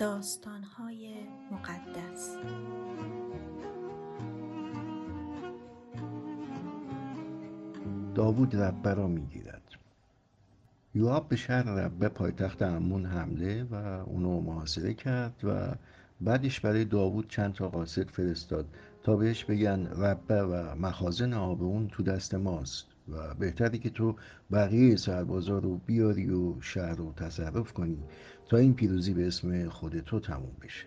داستانهای مقدس. داوود ربه را می‌گیرد. یوآب به شهر ربه پایتخت امون حمله و اونو محاصره کرد و بعدش برای داوود چند تا قاصد فرستاد تا بهش بگن ربه و مخازن آب اون تو دست ماست. و بهتری که تو بقیه سربازا رو بیاری و شهر رو تصرف کنی تا این پیروزی به اسم خود تو تموم بشه.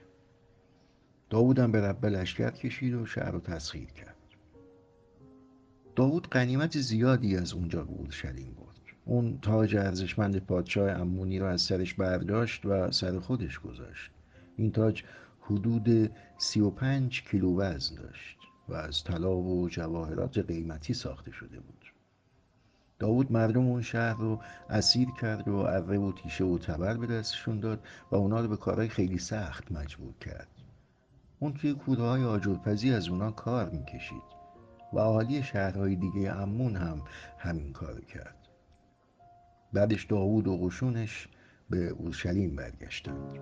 داوودم به ربه لشکر کشید و شهر رو تسخیر کرد. داوود قنیمت زیادی از اونجا به اورشلیم برد. اون تاج ارزشمند پادشاه امونی را از سرش برداشت و سر خودش گذاشت. این تاج حدود 35 کیلو وزن داشت و از طلا و جواهرات قیمتی ساخته شده بود. داود مردم اون شهر رو اسیر کرد و اره و تیشه و تبر به دستشون داد و اونا رو به کارهای خیلی سخت مجبور کرد. اون توی کوره های آجرپزی از اونا کار می‌کشید و اهالی شهرهای دیگه امون هم همین کار کرد. بعدش داوود و قشونش به اورشلیم برگشتند.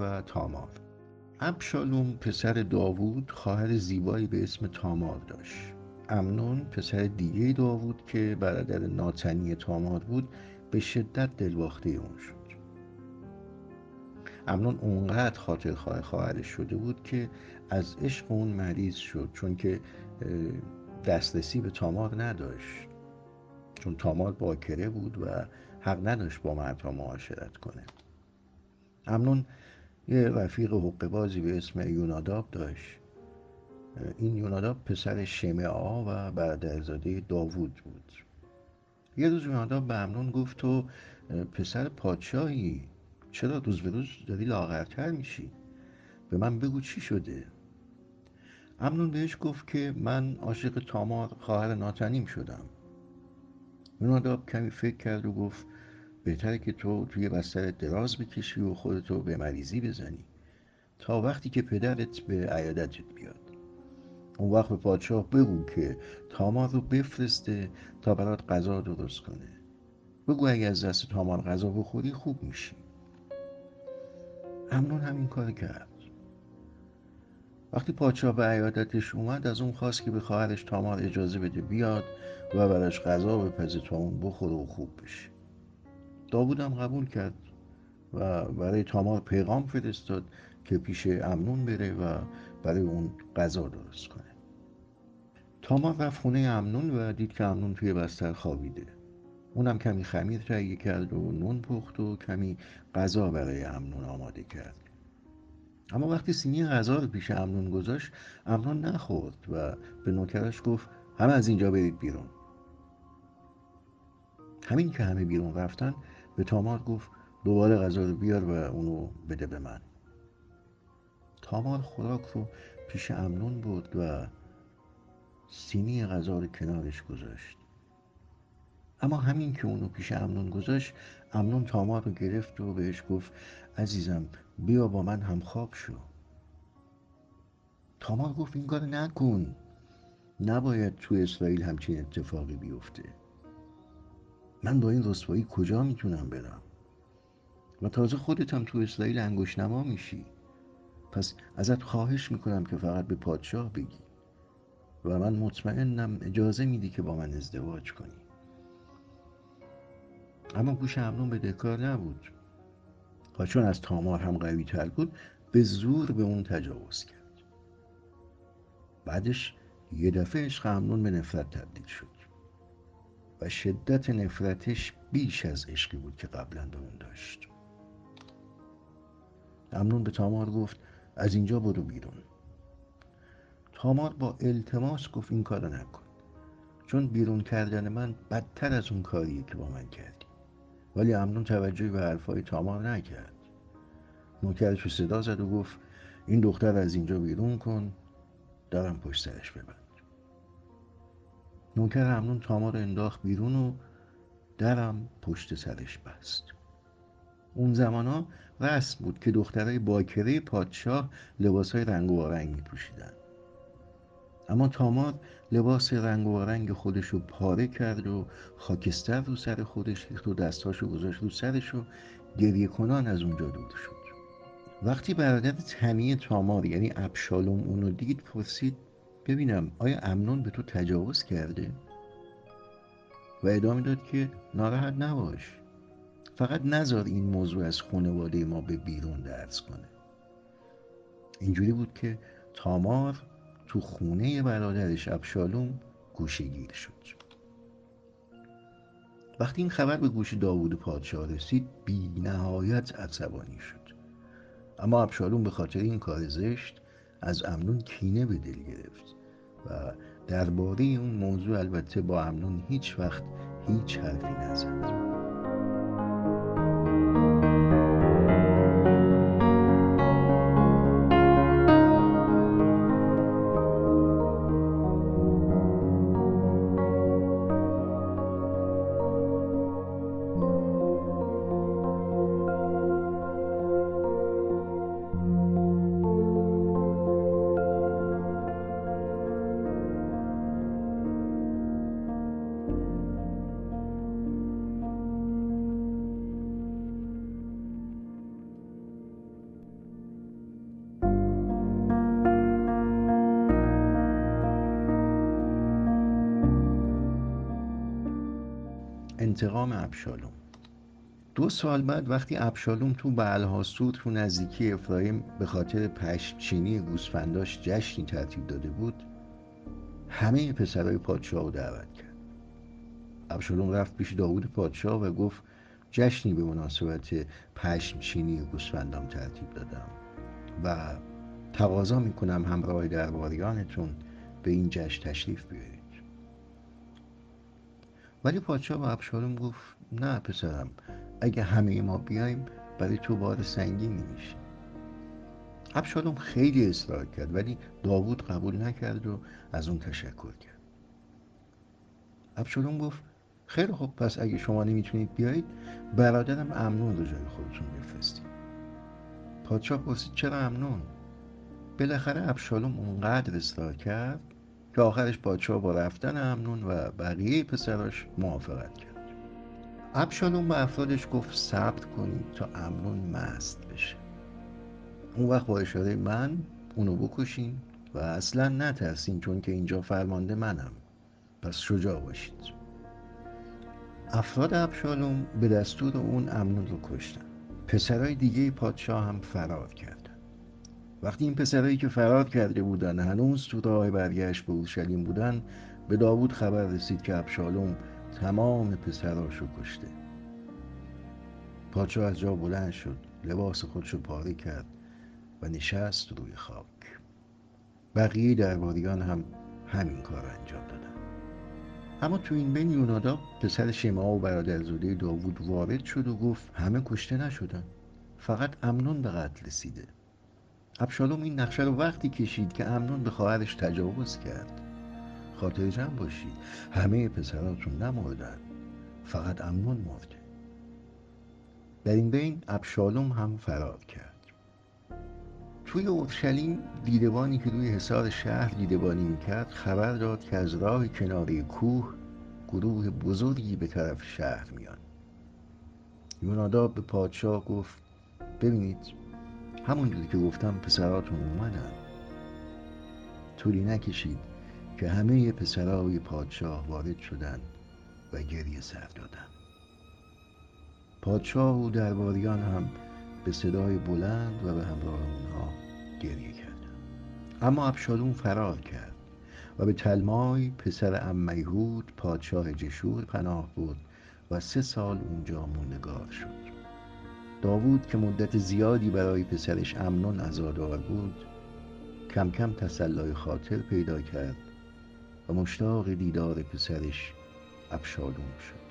و تامار. ابشالوم پسر داوود خواهر زیبایی به اسم تامار داشت. امنون پسر دیگه داوود که برادر ناتنی تامار بود به شدت دلباخته اون شد. امنون اونقدر خاطر خواه خواهرش شده بود که از عشق اون مریض شد چون که دسترسی به تامار نداشت. چون تامار باکره بود و حق نداشت با مردها معاشرت کنه. امنون یه رفیق حقه بازی به اسم یوناداب داشت. این یوناداب پسر شمعا و برادرزاده داوود بود. یه روز یوناداب به امنون گفت تو پسر پادشاهی چرا روز به روز داری لاغرتر میشی؟ به من بگو چی شده؟ امنون بهش گفت که من عاشق تامار خواهر ناتنیم شدم. یوناداب کمی فکر کرد و گفت بهتره که تو توی بستر دراز بکشی و خودتو به مریضی بزنی. تا وقتی که پدرت به عیادتت بیاد. اون وقت به پادشاه بگو که تامار رو بفرسته تا برات غذا درست کنه. بگو اگه از دست تامار غذا بخوری خوب میشی. امنون همین کار کرد. وقتی پادشاه به عیادتش اومد از اون خواست که به خواهرش تامار اجازه بده بیاد و براش غذا بپزه تا اون بخوره و خوب بشه. داوودم قبول کرد و برای تامار پیغام فرستاد که پیش امنون بره و برای اون غذا درست کنه. تامار رفت خونه امنون و دید که امنون توی بستر خوابیده. اونم کمی خمیر تهیه کرد و نون پخت و کمی غذا برای امنون آماده کرد. اما وقتی سینی غذا رو پیش امنون گذاشت امنون نخورد و به نوکرش گفت همه از اینجا برید بیرون. همین که همه بیرون رفتن به تامار گفت دوباره غذا رو بیار و اونو بده به من. تامار خوراک رو پیش امنون بود و سینی غذا رو کنارش گذاشت. اما همین که اونو پیش امنون گذاشت امنون تامار رو گرفت و بهش گفت عزیزم بیا با من هم خواب شو. تامار گفت این کار نکن. نباید تو اسرائیل همچین اتفاقی بیفته. من با این رسوایی کجا می‌تونم برم؟ و تازه خودت هم تو اسرائیل انگوش نما میشی. پس ازت خواهش می‌کنم که فقط به پادشاه بگی. و من مطمئنم اجازه میدی که با من ازدواج کنی. اما گوش امنون به دکار نبود. و چون از تامار هم قوی تر بود به زور به اون تجاوز کرد. بعدش یه دفعه عشق امنون به نفرت تبدیل شد. و شدت نفرتش بیش از عشقی بود که قبلا به اون داشت. امنون به تامار گفت از اینجا برو بیرون. تامار با التماس گفت این کارو نکن. چون بیرون کردن من بدتر از اون کاریه که با من کردی. ولی امنون توجهی به حرفای تامار نکرد. نوکرش صدا زد و گفت این دختر از اینجا بیرون کن دارم پشت سرش ببند. نوکر امنون تامار انداخت بیرون و درم پشت سرش بست اون زمان ها رسم بود که دخترای باکره پادشاه لباس های رنگ و رنگ می پوشیدن. اما تامار لباس رنگ و رنگ خودش رو پاره کرد و خاکستر رو سر خودش ریخت و دستاش رو گذاشت رو سرش و گریه کنان از اونجا دور شد وقتی برادر تنی تامار یعنی ابشالوم اونو دید پرسید ببینم آیا امنون به تو تجاوز کرده؟ و ادامه داد که ناراحت نباش. فقط نذار این موضوع از خانواده ما به بیرون درس کنه. اینجوری بود که تامار تو خونه برادرش ابشالوم گوشگیر شد. وقتی این خبر به گوش داوود پادشاه رسید بی نهایت عصبانی شد. اما ابشالوم به خاطر این کار زشت از امنون کینه به دل گرفت و درباره اون موضوع البته با امنون هیچ وقت هیچ حرفی نزد. انتقام ابشالوم. دو سال بعد وقتی ابشالوم تو بعلهاسور تو نزدیکی افرایم به خاطر چینی گوسفنداش جشنی ترتیب داده بود همه پسرای پادشاه رو دعوت کرد. ابشالوم رفت پیش داوود پادشاه و گفت جشنی به مناسبت چینی گوسفندام ترتیب دادم و تقاضا می‌کنم همراه درباریانتون به این جشن تشریف بیارید. ولی پادشاه به ابشالوم گفت نه پسرم اگه همه ما بیایم برای تو بار سنگینی میشه ابشالوم خیلی اصرار کرد ولی داوود قبول نکرد و از اون تشکر کرد. ابشالوم گفت خیلی خوب پس اگه شما نمی‌تونید بیایید برادرم امنون رو جای خودتون بفرستید. پادشاه پرسید چرا امنون؟ بالاخره ابشالوم اونقدر اصرار کرد که آخرش پادشاه با رفتن امنون و بقیه پسراش موافقت کرد. ابشالوم به افرادش گفت ثبت کنید تا امنون مست بشه. اون وقت با اشاره من اونو بکشین و اصلا نترسین چون که اینجا فرمانده منم. پس شجاع باشید. افراد ابشالوم به دستور اون امنون رو کشتن. پسرای دیگه پادشاه هم فرار کرد. وقتی این پسرایی که فرار کرده بودن هنوز تو راه برگشت به اورشلیم بودن به داوود خبر رسید که ابشالوم تمام پسراشو کشته. پادشاه از جا بلند شد لباس خودشو پاره کرد و نشست روی خاک. بقیه درباریان هم همین کار انجام دادن. اما تو این بین یونادا پسر شما و برادرزاده داوود وارد شد و گفت همه کشته نشدن. فقط امنون به قتل رسیده. ابشالوم این نقشه رو وقتی کشید که امنون به خواهرش تجاوز کرد. خاطر جمع باشید همه پسراتون نمردن فقط امنون مرده. در این بین ابشالوم هم فرار کرد. توی اورشلیم دیدبانی که روی حصار شهر دیدبانی می‌کرد خبر داد که از راه کناری کوه گروه بزرگی به طرف شهر میان. یوناداب به پادشاه گفت ببینید همونجوری که گفتم پسراتون اومدن. طولی نکشید که همه پسرهای پادشاه وارد شدن و گریه سر دادن. پادشاه و درباریان هم به صدای بلند و به همراه اونها گریه کردند اما ابشالوم فرار کرد و به تلمای پسر امیهود پادشاه جشور پناه برد و سه سال اونجا موندگار شد. داوود که مدت زیادی برای پسرش امنون عزادار بود کم کم تسلای خاطر پیدا کرد و مشتاق دیدار پسرش ابشالوم شد.